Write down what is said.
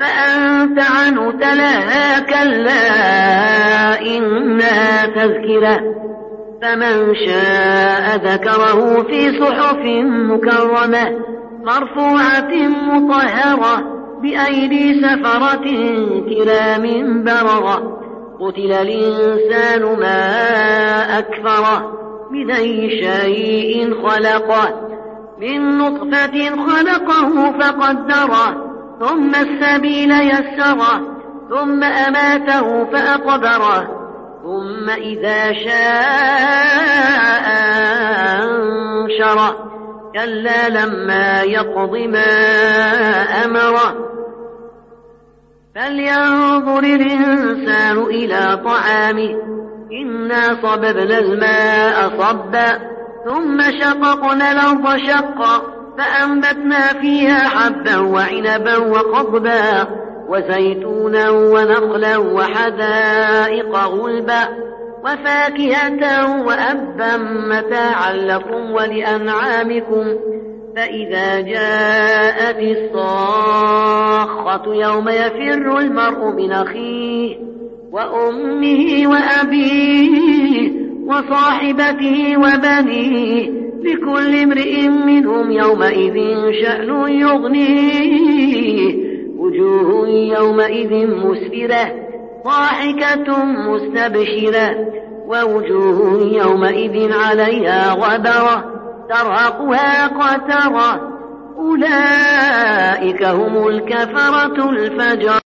فأنت عنه تلهى كلا إنها تذكرة. فمن شاء ذكره في صحف مكرمة مرفوعة مطهرة بأيدي سفرة كرام بررة. قتل الإنسان ما أكفره من أي شيء خلقه من نطفة خلقه فقدره ثم السبيل يسره ثم أماته فأقبره ثم إذا شاء أنشره. كلا لما يقض ما أمره. فلينظر الإنسان إلى طعامه. إنا صببنا الماء صبا ثم شققنا الأرض شقا. فأنبتنا فيها حبا وعنبا وقضبا وزيتونا ونخلا وحدائق غلبا وفاكهة وأبا متاعا لكم ولأنعامكم فإذا جاءت الصاخة يوم يفر المرء من أخيه وأمه وأبيه وصاحبته وبنيه لكل امرئ منهم يومئذ شأن يغنيه وجوه يومئذ مسفرة ضاحكة مستبشرة. ووجوه يومئذ عليها غبرة ترهقها قترة. أولئك هم الكفرة الفجر